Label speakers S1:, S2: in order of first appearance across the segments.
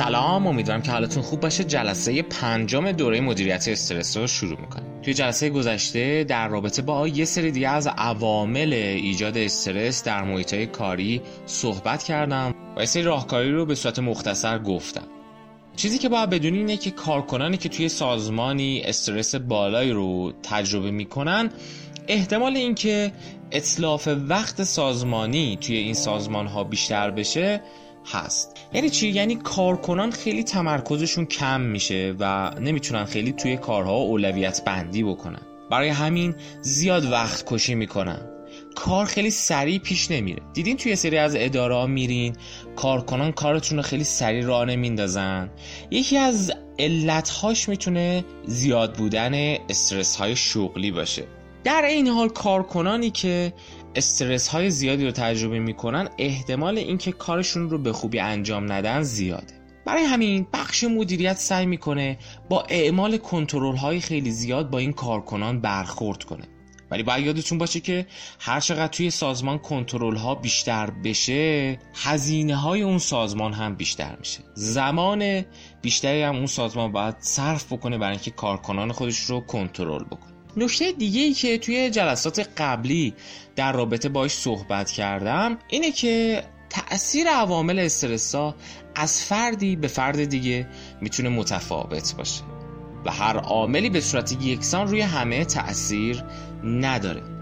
S1: سلام امیدوارم که حالتون خوب باشه. جلسه پنجم دوره مدیریت استرس رو شروع می‌کنیم. توی جلسه گذشته در رابطه با یه سری دیگه از عوامل ایجاد استرس در محیط کاری صحبت کردم و یه سری راهکاری رو به صورت مختصر گفتم. چیزی که باید بدونی اینه که کارکنانی که توی سازمانی استرس بالایی رو تجربه می‌کنن احتمال اینکه اطلاف وقت سازمانی توی این سازمان ها بیشتر بشه هست. یعنی چی؟ یعنی کارکنان خیلی تمرکزشون کم میشه و نمی‌تونن خیلی توی کارها اولویت بندی بکنن. برای همین زیاد وقت کشی می‌کنن. کار خیلی سریع پیش نمیره. دیدین توی سری از اداره ها میرین کارکنان کارتون رو خیلی سریع راه نمیندازن. یکی از علتهاش می‌تونه زیاد بودن استرس های شغلی باشه. در این حال کارکنانی که استرس های زیادی رو تجربه می‌کنن احتمال اینکه کارشون رو به خوبی انجام ندن زیاده. برای همین بخش مدیریت سعی می‌کنه با اعمال کنترل های خیلی زیاد با این کارکنان برخورد کنه. ولی باید یادتون باشه که هر چقدر توی سازمان کنترل ها بیشتر بشه هزینه های اون سازمان هم بیشتر میشه. زمان بیشتری هم اون سازمان باید صرف بکنه برای اینکه کارکنان خودش رو کنترل بکنه. نکته دیگه ای که توی جلسات قبلی در رابطه باش صحبت کردم اینه که تأثیر عوامل استرسا از فردی به فرد دیگه می‌تونه متفاوت باشه و هر عاملی به صورت یکسان روی همه تأثیر نداره.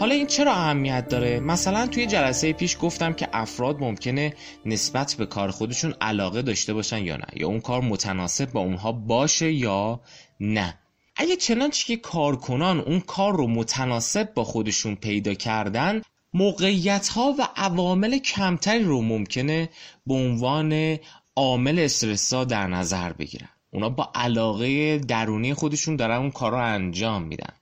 S1: حالا این چرا اهمیت داره؟ مثلا توی جلسه پیش گفتم که افراد ممکنه نسبت به کار خودشون علاقه داشته باشن یا نه یا اون کار متناسب با اونها باشه یا نه. اگه چنانچه که کارکنان اون کار رو متناسب با خودشون پیدا کردن موقعیت ها و عوامل کمتری رو ممکنه به عنوان عامل استرسا در نظر بگیرن. اونا با علاقه درونی خودشون دارن اون کار رو انجام میدن.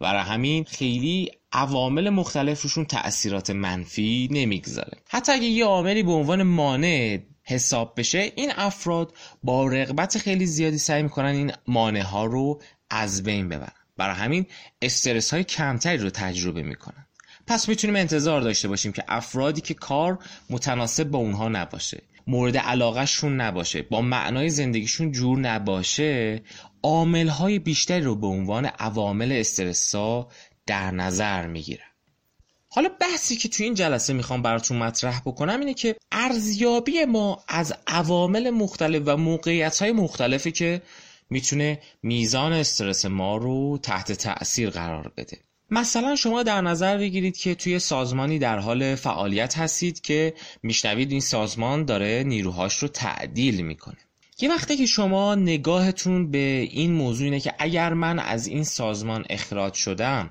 S1: برای همین خیلی عوامل مختلف روشون تأثیرات منفی نمی‌گذاره. حتی اگه یه عاملی به عنوان مانع حساب بشه این افراد با رغبت خیلی زیادی سعی می‌کنن این مانع ها رو از بین ببرن. برای همین استرس های کمتری رو تجربه می‌کنن. پس می‌تونیم انتظار داشته باشیم که افرادی که کار متناسب با اونها نباشه مورد علاقهشون نباشه با معنای زندگیشون جور نباشه عامل های بیشتری رو به عنوان عوامل استرسا در نظر می‌گیرن حالا بحثی که توی این جلسه می‌خوام براتون مطرح بکنم اینه که ارزیابی ما از عوامل مختلف و موقعیت های مختلفی که می‌تونه میزان استرس ما رو تحت تأثیر قرار بده. مثلا شما در نظر بگیرید که توی سازمانی در حال فعالیت هستید که میشنوید این سازمان داره نیروهاش رو تعدیل می‌کنه. یه وقتی که شما نگاهتون به این موضوع اینه که اگر من از این سازمان اخراج شدم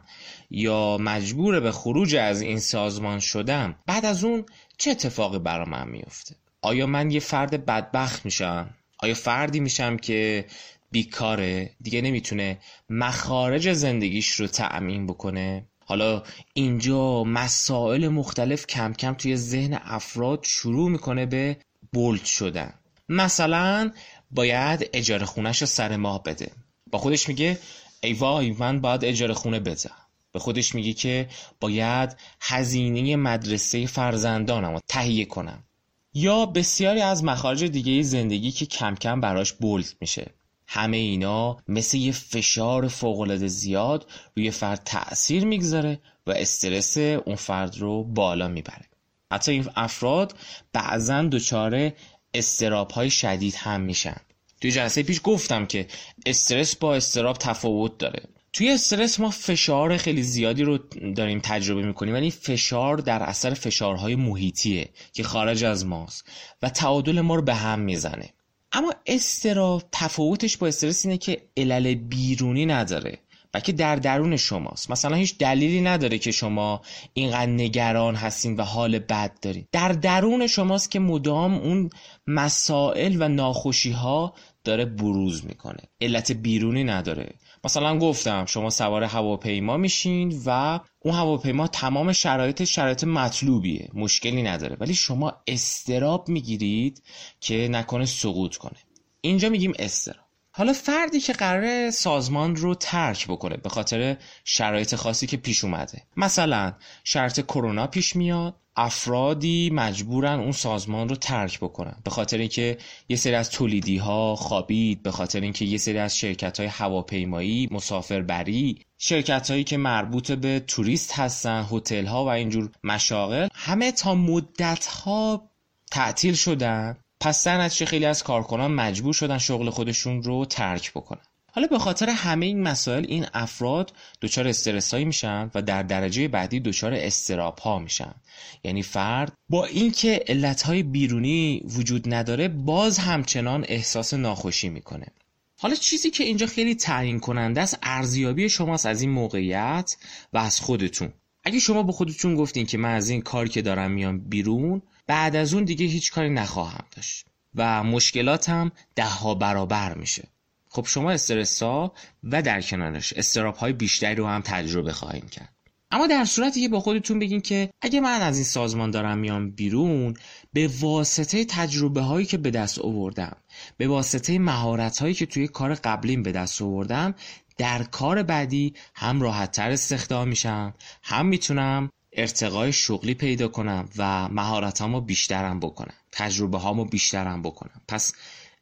S1: یا مجبور به خروج از این سازمان شدم بعد از اون چه اتفاقی برا من میفته؟ آیا من یه فرد بدبخت میشم؟ آیا فردی میشم که بیکاره دیگه نمی‌تونه مخارج زندگیش رو تأمین بکنه؟ حالا اینجا مسائل مختلف کم کم توی ذهن افراد شروع می‌کنه به بولد شدن. مثلا باید اجاره خونش رو سر ماه بده. با خودش میگه ای وای من باید اجاره خونه بدم. به خودش میگه که باید هزینه مدرسه فرزندانم رو تهیه کنم. یا بسیاری از مخارج دیگه زندگی که کم کم براش بولد میشه. همه اینا مثل یه فشار فوقالعاده زیاد روی فرد تأثیر می‌گذاره و استرس اون فرد رو بالا می‌بره. حتی این افراد بعضا دچار استراب های شدید هم میشن. توی جلسه پیش گفتم که استرس با استراب تفاوت داره. توی استرس ما فشار خیلی زیادی رو داریم تجربه می‌کنیم ولی فشار در اثر فشارهای محیطیه که خارج از ماست و تعادل ما رو به هم می‌زنه. اما استراب تفاوتش با استرس اینه که علل بیرونی نداره. بلکه در درون شماست. مثلا هیچ دلیلی نداره که شما اینقدر نگران هستین و حال بد دارین. در درون شماست که مدام اون مسائل و ناخوشی ها داره بروز می‌کنه. علت بیرونی نداره. مثلا گفتم شما سوار هواپیما میشین و اون هواپیما تمام شرایط شرایط مطلوبیه. مشکلی نداره. ولی شما استراب می‌گیرید که نکنه سقوط کنه. اینجا میگیم استراب. حالا فردی که قرار سازمان رو ترک بکنه به خاطر شرایط خاصی که پیش اومده. مثلا شرط کرونا پیش میاد افرادی مجبورن اون سازمان رو ترک بکنن. به خاطر اینکه یه سری از تولیدی ها خوابید به خاطر اینکه یه سری از شرکت های هواپیمایی مسافربری شرکت هایی که مربوط به توریست هستن هتل ها و اینجور مشاغل همه تا مدت ها تعطیل شدن. پس در نتیجه خیلی از کارکنان مجبور شدن شغل خودشون رو ترک بکنن؟ حالا به خاطر همه این مسائل این افراد دچار استرس هایی میشن و در درجه بعدی دچار استراب ها میشن. یعنی فرد با اینکه علت های بیرونی وجود نداره باز همچنان احساس ناخوشی می‌کنه. حالا چیزی که اینجا خیلی تعیین کننده است ارزیابی شماست از این موقعیت و از خودتون. اگه شما به خودتون گفتین که من از این کاری که دارم میام بیرون بعد از اون دیگه هیچ کاری نخواهم داشت و مشکلاتم ده ها برابر میشه. خب شما استرسا و در کنارش استراب های بیشتری رو هم تجربه خواهیم کرد. اما در صورتی که با خودتون بگین که اگه من از این سازمان دارم میام بیرون به واسطه تجربه هایی که به دست آوردم به واسطه مهارت هایی که توی کار قبلیم به دست آوردم در کار بعدی هم راحت تر استخدام میشم هم می‌تونم ارتقای شغلی پیدا کنم و مهارت هامو بیشترم بکنم. تجربه هامو بیشترم بکنم. پس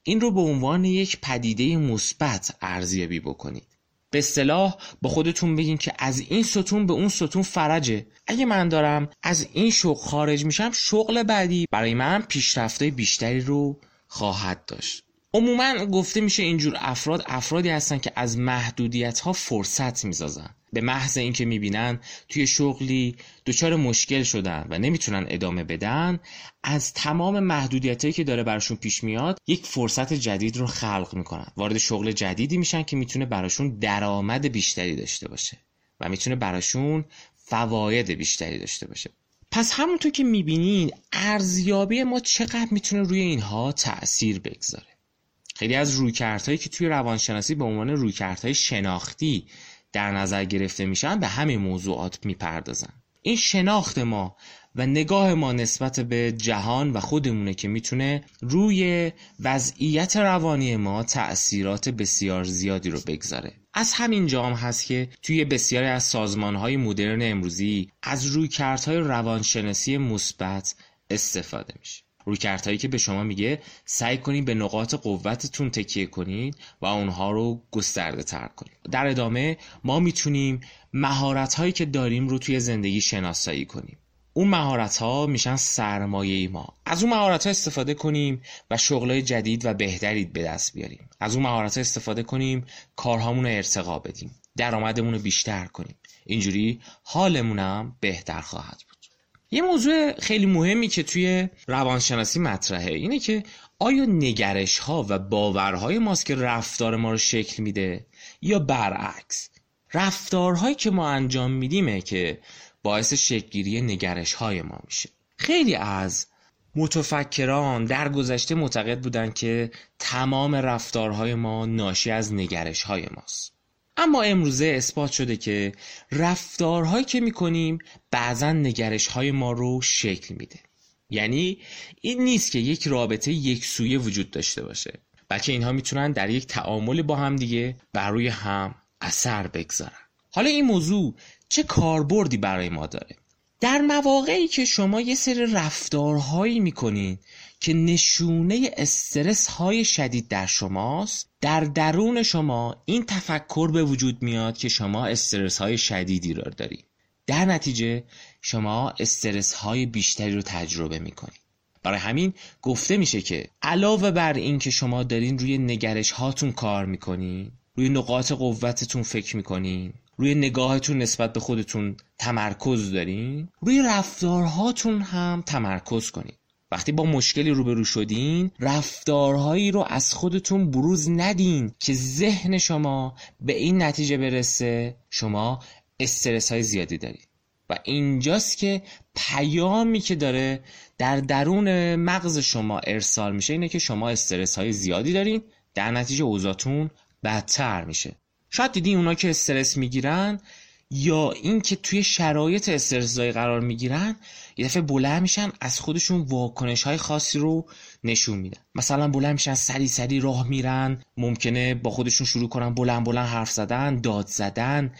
S1: این رو به عنوان یک پدیده مثبت ارزیابی بکنید. به اصطلاح با خودتون بگین که از این ستون به اون ستون فرجه. اگه من دارم از این شغل خارج میشم شغل بعدی برای من پیشرفته بیشتری رو خواهد داشت. عموما گفته میشه اینجور افراد افرادی هستن که از محدودیت ها فرصت می‌سازن. به محض اینکه می‌بینن توی شغلی دچار مشکل شدن و نمی‌تونن ادامه بدن از تمام محدودیت که داره براشون پیش میاد یک فرصت جدید رو خلق می‌کنن. وارد شغل جدیدی میشن که می‌تونه براشون درآمد بیشتری داشته باشه و می‌تونه براشون فواید بیشتری داشته باشه. پس همونطور که می‌بینین ارزیابی ما چقدر می‌تونه روی اینها تأثیر بگذاره؟ خیلی از رویکردهایی که توی روانشناسی به عنوان رویکردهای شناختی در نظر گرفته میشن به همین موضوعات می‌پردازن. این شناخت ما و نگاه ما نسبت به جهان و خودمونه که می‌تونه روی وضعیت روانی ما تأثیرات بسیار زیادی رو بگذاره. از همین جام هست که توی بسیاری از سازمانهای مدرن امروزی از رویکردهای روانشناسی مثبت استفاده میشه. رویکردهایی که به شما میگه سعی کنید به نقاط قوتتون تکیه کنید و اونها رو گسترده تر کنید. در ادامه ما می‌تونیم مهارت هایی که داریم رو توی زندگی شناسایی کنیم. اون مهارت ها میشن سرمایه ای ما. از اون مهارت ها استفاده کنیم و شغلای جدید و بهتری به دست بیاریم. از اون مهارت ها استفاده کنیم کارهامون رو ارتقا بدیم. درآمدمون رو بیشتر کنیم. اینجوری حالمونم بهتر خواهد یه موضوع خیلی مهمی که توی روانشناسی مطرحه اینه که آیا نگرش ها و باورهای ماست که رفتار ما رو شکل میده یا برعکس رفتارهایی که ما انجام میدیمه که باعث شکلگیری نگرش های ما میشه؟ خیلی از متفکران در گذشته معتقد بودن که تمام رفتارهای ما ناشی از نگرش های ماست. اما امروزه اثبات شده که رفتارهایی که می‌کنیم بعضا نگرش های ما رو شکل میده. یعنی این نیست که یک رابطه یک سویه وجود داشته باشه بلکه اینها می‌تونن در یک تعامل با هم دیگه بر روی هم اثر بگذارن. حالا این موضوع چه کاربردی برای ما داره؟ در مواقعی که شما یه سری رفتارهایی می‌کنین که نشونه استرس های شدید در شماست در درون شما این تفکر به وجود میاد که شما استرس های شدیدی را دارید. در نتیجه شما استرس های بیشتری رو تجربه می‌کنید. برای همین گفته میشه که علاوه بر این که شما دارین روی نگرش هاتون کار می‌کنین روی نقاط قوتتون فکر می‌کنین روی نگاهتون نسبت به خودتون تمرکز دارین؟ روی رفتارهاتون هم تمرکز کنید وقتی با مشکلی روبرو شدین رفتارهایی رو از خودتون بروز ندین که ذهن شما به این نتیجه برسه شما استرس های زیادی دارید و اینجاست که پیامی که داره در درون مغز شما ارسال میشه اینه که شما استرس های زیادی دارین در نتیجه اوضاعتون بدتر میشه. شاید دیدی اونا که استرس می‌گیرن یا اینکه توی شرایط استرسزایی قرار می‌گیرن یه دفعه بلند میشن از خودشون واکنش های خاصی رو نشون میدن. مثلا بلند میشن سری سری راه میرن ممکنه با خودشون شروع کنن بلند بلند حرف زدن داد زدن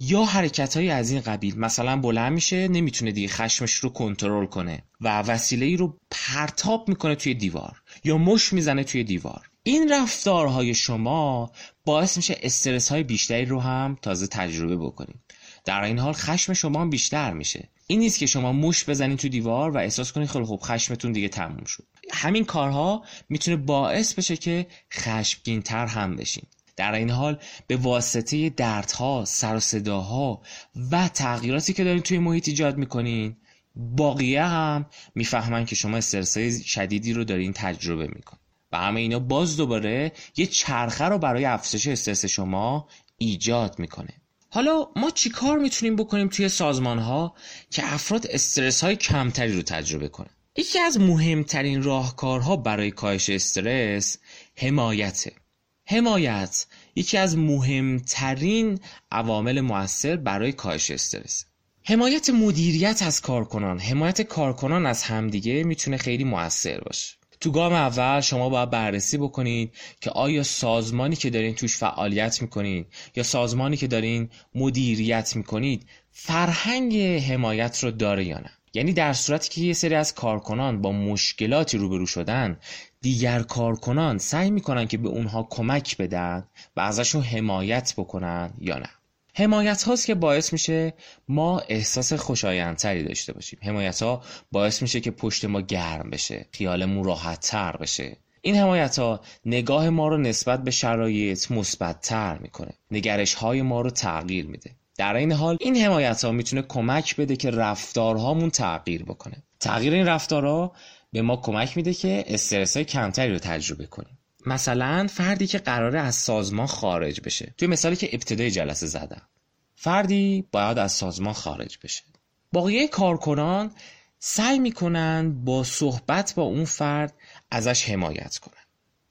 S1: یا حرکت های از این قبیل. مثلا بلند میشه نمی‌تونه دیگه خشمش رو کنترل کنه و وسیله ای رو پرتاب می‌کنه توی دیوار یا مش می‌زنه توی دیوار. این رفتارهای شما باعث میشه استرس های بیشتری رو هم تازه تجربه بکنید. در این حال خشم شما هم بیشتر میشه. این نیست که شما مش بزنید تو دیوار و احساس کنید خیلی خوب خشمتون دیگه تموم شد. همین کارها می‌تونه باعث بشه که خشمگین تر هم بشین. در این حال به واسطه دردها، سر و صداها و تغییراتی که دارین توی محیط ایجاد می‌کنین باقیه هم می‌فهمن که شما استرس شدیدی رو دارین تجربه میکن و همه اینا باز دوباره یه چرخه رو برای افزایش استرس شما ایجاد می‌کنه. حالا ما چیکار می‌تونیم بکنیم توی سازمان ها که افراد استرس های کمتری رو تجربه کنن؟ یکی از مهمترین راهکارها برای کاهش استرس حمایته. حمایت یکی از مهمترین عوامل موثر برای کاهش استرس. حمایت مدیریت از کارکنان. حمایت کارکنان از همدیگه می‌تونه خیلی موثر باشه. تو گام اول شما باید بررسی بکنید که آیا سازمانی که دارین توش فعالیت می‌کنید یا سازمانی که دارین مدیریت می‌کنید فرهنگ حمایت رو داره یا نه؟ یعنی در صورتی که یه سری از کارکنان با مشکلاتی روبرو شدن دیگر کارکنان سعی می‌کنن که به اونها کمک بدن و ازشون حمایت بکنن یا نه؟ حمایت هاست که باعث میشه ما احساس خوشایندتری داشته باشیم. حمایت ها باعث میشه که پشت ما گرم بشه خیالمون راحت تر بشه. این حمایت ها نگاه ما رو نسبت به شرایط مثبت تر می‌کنه. نگرش های ما رو تغییر میده. در این حال این حمایت ها می‌تونه کمک بده که رفتارهامون تغییر بکنه. تغییر این رفتارها به ما کمک میده که استرس های کمتری رو تجربه کنیم. مثلا فردی که قراره از سازمان خارج بشه. توی مثالی که ابتدای جلسه زدم. فردی باید از سازمان خارج بشه. باقیه کارکنان سعی می‌کنن با صحبت با اون فرد ازش حمایت کنن.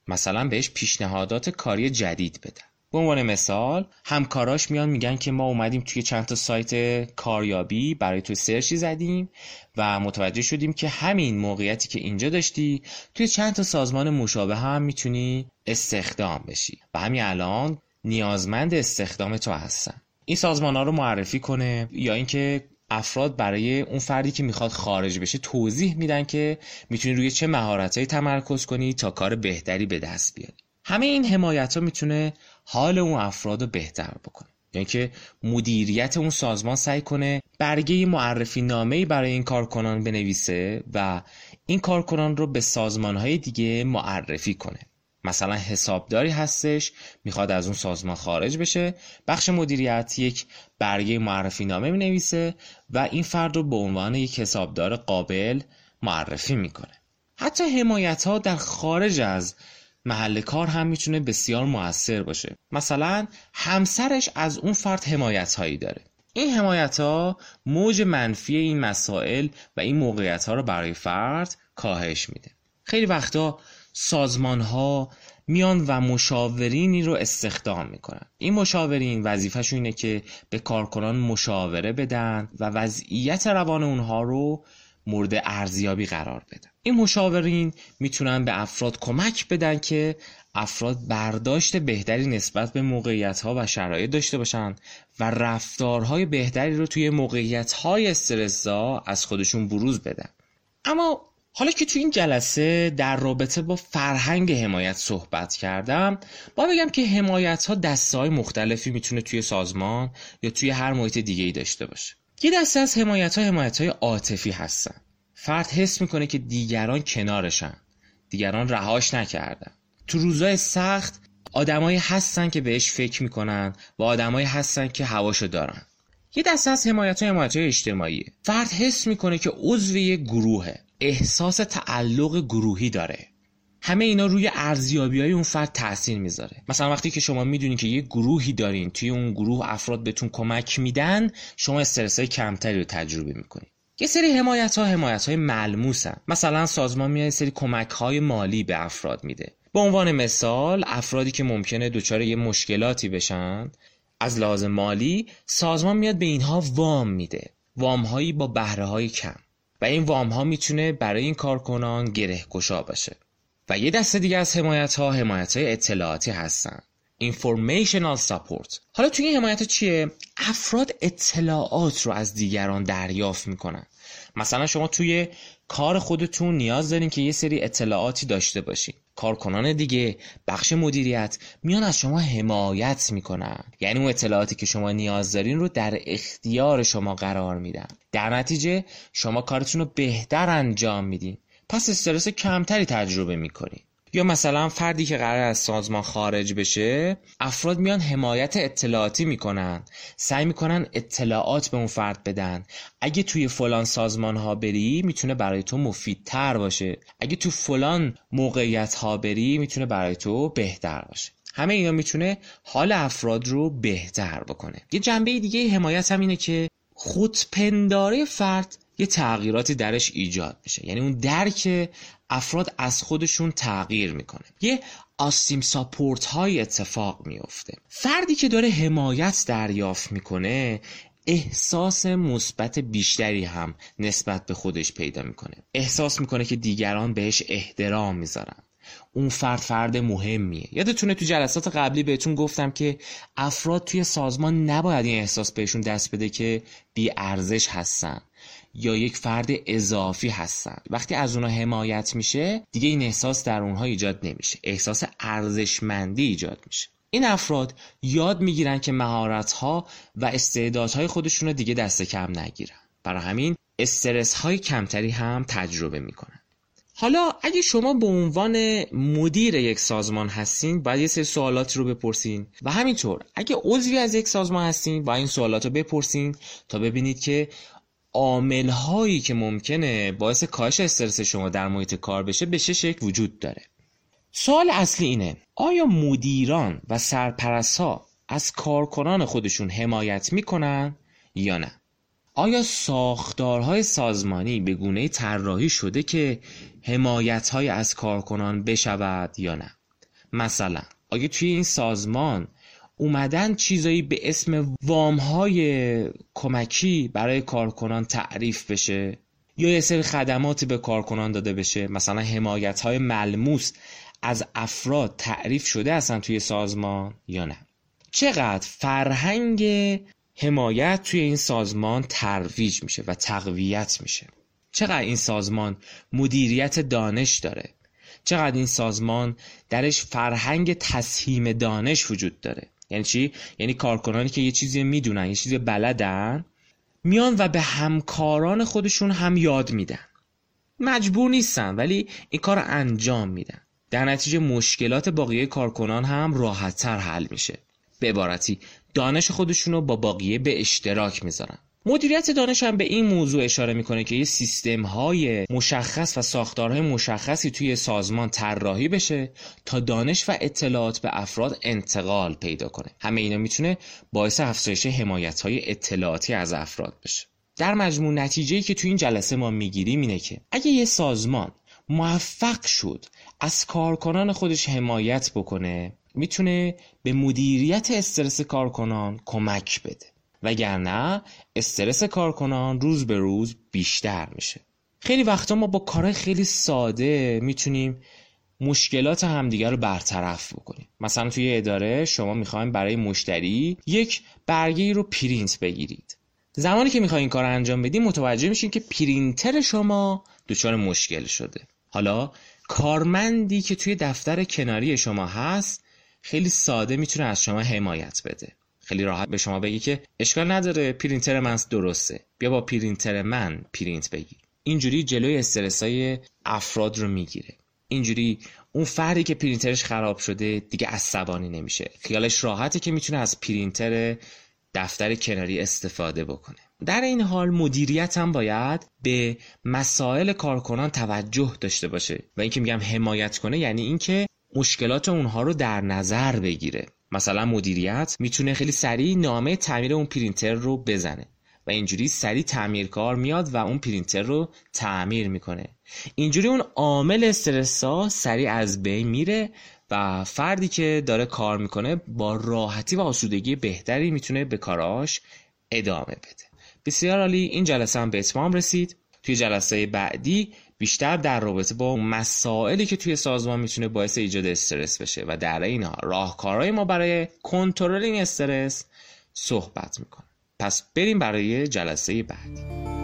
S1: مثلا بهش پیشنهادات کاری جدید بدن. به عنوان مثال همکاراش میان میگن که ما اومدیم توی چند تا سایت کاریابی برای تو سرچی زدیم و متوجه شدیم که همین موقعیتی که اینجا داشتی توی چند تا سازمان مشابه هم می‌تونی استخدام بشی. و همین الان نیازمند استخدام تو هستن. این سازمان ها رو معرفی کنه یا اینکه افراد برای اون فردی که می‌خواد خارج بشه توضیح میدن که می‌تونی روی چه مهارتهایی تمرکز کنی تا کار بهتری به دست بیاری. همه این حمایت ها می‌تونه حال اون افراد رو بهتر بکنه. یعنی که مدیریت اون سازمان سعی کنه برگه معرفی نامه برای این کارکنان بنویسه و این کارکنان رو به سازمان های دیگه معرفی کنه. مثلا حسابداری هستش می‌خواد از اون سازمان خارج بشه بخش مدیریت یک برگه معرفی نامه می نویسه و این فرد رو به عنوان یک حسابدار قابل معرفی می‌کنه. حتی حمایت ها در خارج از محل کار هم می‌تونه بسیار موثر باشه. مثلا همسرش از اون فرد حمایت هایی داره. این حمایت ها موج منفی این مسائل و این موقعیت ها رو برای فرد کاهش میده. خیلی وقتا سازمان ها میان و مشاورینی رو استخدام می‌کنن. این مشاورین وظیفهشون اینه که به کارکنان مشاوره بدن و وضعیت روان اونها رو مورد ارزیابی قرار بدن. این مشاورین می‌تونن به افراد کمک بدن که افراد برداشت بهتری نسبت به موقعیت ها و شرایط داشته باشن و رفتارهای بهتری رو توی موقعیت های استرسا از خودشون بروز بدن. اما حالا که تو این جلسه در رابطه با فرهنگ حمایت صحبت کردم با بگم که حمایت ها دسته های مختلفی می‌تونه توی سازمان یا توی هر محیط دیگه ای داشته باشه. یه دسته از حمایت ها حمایت های عاطفی هستن. فرد حس می‌کنه که دیگران کنارشن. دیگران رهاش نکردن. تو روزای سخت آدمایی هستن که بهش فکر می‌کنن و آدمایی هستن که هواشو دارن. یه دسته از حمایت های حمایت های اجتماعی. فرد حس می‌کنه که عضو یک گروهه. احساس تعلق گروهی داره. همه اینا روی ارزیابی های اون فرد تاثیر می‌ذاره. مثلا وقتی که شما می‌دونین که یه گروهی دارین توی اون گروه افراد بهتون کمک میدن شما استرس های کمتری رو تجربه می‌کنین یه سری حمایت ها حمایت های ملموسن. مثلا سازمان میاد سری کمک های مالی به افراد میده. به عنوان مثال افرادی که ممکنه دچار یه مشکلاتی بشن از لحاظ مالی سازمان میاد به اینها وام میده. وام هایی با بهره های کم. و این وام ها می‌تونه برای این کارکنان گره گشا باشه. و یه دسته دیگه از حمایت ها حمایت های اطلاعاتی هستن. Informational support. حالا توی این حمایت چیه؟ افراد اطلاعات رو از دیگران دریافت می‌کنن. مثلا شما توی کار خودتون نیاز دارین که یه سری اطلاعاتی داشته باشین. کارکنان دیگه بخش مدیریت میان از شما حمایت می‌کنن. یعنی اون اطلاعاتی که شما نیاز دارین رو در اختیار شما قرار میدن. در نتیجه شما کارتون رو بهتر انجام میدین. پس استرس کمتری تجربه می‌کنین. یا مثلا فردی که قرار از سازمان خارج بشه افراد میان حمایت اطلاعاتی می‌کنن. سعی می‌کنن اطلاعات به اون فرد بدن. اگه توی فلان سازمان ها بری می‌تونه برای تو مفیدتر باشه. اگه تو فلان موقعیت ها بری می‌تونه برای تو بهتر باشه. همه اینا می‌تونه حال افراد رو بهتر بکنه. یه جنبه دیگه حمایت هم اینه که خودپنداره فرد یه تغییراتی درش ایجاد میشه. یعنی اون درک افراد از خودشون تغییر می‌کنه. یه آستیم ساپورت های اتفاق میفته فردی که داره حمایت دریافت می‌کنه احساس مثبت بیشتری هم نسبت به خودش پیدا می‌کنه. احساس می‌کنه که دیگران بهش احترام می‌ذارن. اون فرد فرد مهمیه. یادتونه تو جلسات قبلی بهتون گفتم که افراد توی سازمان نباید این احساس بهشون دست بده که بی ارزش هستن. یا یک فرد اضافی هستن. وقتی از اونها حمایت میشه دیگه این احساس در اونها ایجاد نمیشه. احساس ارزشمندی ایجاد میشه. این افراد یاد می‌گیرن که مهارت ها و استعدادهای خودشون رو دیگه دست کم نگیرن. برای همین استرس های کمتری هم تجربه می‌کنن. حالا اگه شما به عنوان مدیر یک سازمان هستین باید یه سری سوالات رو بپرسین. و همینطور اگه عضوی از یک سازمان هستین باید این سوالات رو بپرسین تا ببینید که عامل هایی که ممکنه باعث کاهش استرس شما در محیط کار بشه به چه شکل وجود داره؟ سوال اصلی اینه آیا مدیران و سرپرست ها از کارکنان خودشون حمایت می‌کنن یا نه؟ آیا ساختارهای سازمانی به گونه طراحی شده که حمایت از کارکنان بشود یا نه؟ مثلا آیا توی این سازمان اومدن چیزایی به اسم وام های کمکی برای کارکنان تعریف بشه یا یه سری خدماتی به کارکنان داده بشه. مثلا حمایت های ملموس از افراد تعریف شده اصلا توی سازمان یا نه؟ چقدر فرهنگ حمایت توی این سازمان ترویج میشه و تقویت میشه؟ چقدر این سازمان مدیریت دانش داره؟ چقدر این سازمان درش فرهنگ تسهیم دانش وجود داره؟ یعنی چی؟ یعنی کارکنانی که یه چیزی می‌دونن یه چیزی بلدن میان و به همکاران خودشون هم یاد میدن. مجبور نیستن ولی این کار انجام میدن. در نتیجه مشکلات باقیه کارکنان هم راحتتر حل میشه. به عبارتی دانش خودشون رو با باقیه به اشتراک می‌ذارن. مدیریت دانش هم به این موضوع اشاره می‌کنه که یه سیستم های مشخص و ساختارهای مشخصی توی سازمان طراحی بشه تا دانش و اطلاعات به افراد انتقال پیدا کنه. همه اینا می‌تونه باعث افزایش حمایت های اطلاعاتی از افراد بشه. در مجموع نتیجه که توی این جلسه ما می‌گیریم اینه که اگه یه سازمان موفق شد از کارکنان خودش حمایت بکنه می‌تونه به مدیریت استرس کارکنان کمک بده. وگرنه استرس کارکنان روز به روز بیشتر میشه. خیلی وقتا ما با کارهای خیلی ساده می‌تونیم مشکلات همدیگر رو برطرف بکنیم. مثلا توی اداره شما می‌خوایم برای مشتری یک برگه رو پرینت بگیرید. زمانی که می‌خواین این کار انجام بدیم متوجه میشین که پرینتر شما دچار مشکل شده. حالا کارمندی که توی دفتر کناری شما هست خیلی ساده می‌تونه از شما حمایت بده. خیلی راحت به شما بگی که اشکال نداره پرینتر من درسته. بیا با پرینتر من پرینت بگیر اینجوری جلوی استرسای افراد رو می‌گیره. اینجوری اون فردی که پرینترش خراب شده دیگه عصبانی نمیشه. خیالش راحته که می‌تونه از پرینتر دفتر کناری استفاده بکنه. در این حال مدیریت هم باید به مسائل کارکنان توجه داشته باشه. و اینکه میگم حمایت کنه یعنی اینکه مشکلات اونها رو در نظر بگیره. مثلا مدیریت می‌تونه خیلی سریع نامه تعمیر اون پرینتر رو بزنه و اینجوری سریع تعمیرکار میاد و اون پرینتر رو تعمیر می‌کنه. اینجوری اون عامل استرسا سریع از بین میره و فردی که داره کار می‌کنه با راحتی و آسودگی بهتری می‌تونه به کاراش ادامه بده. بسیار عالی این جلسه هم به اتمام رسید. توی جلسه بعدی بیشتر در رابطه با مسائلی که توی سازمان می‌تونه باعث ایجاد استرس بشه و در این راهکارهای ما برای کنترل این استرس صحبت می‌کنم پس بریم برای جلسه بعدی.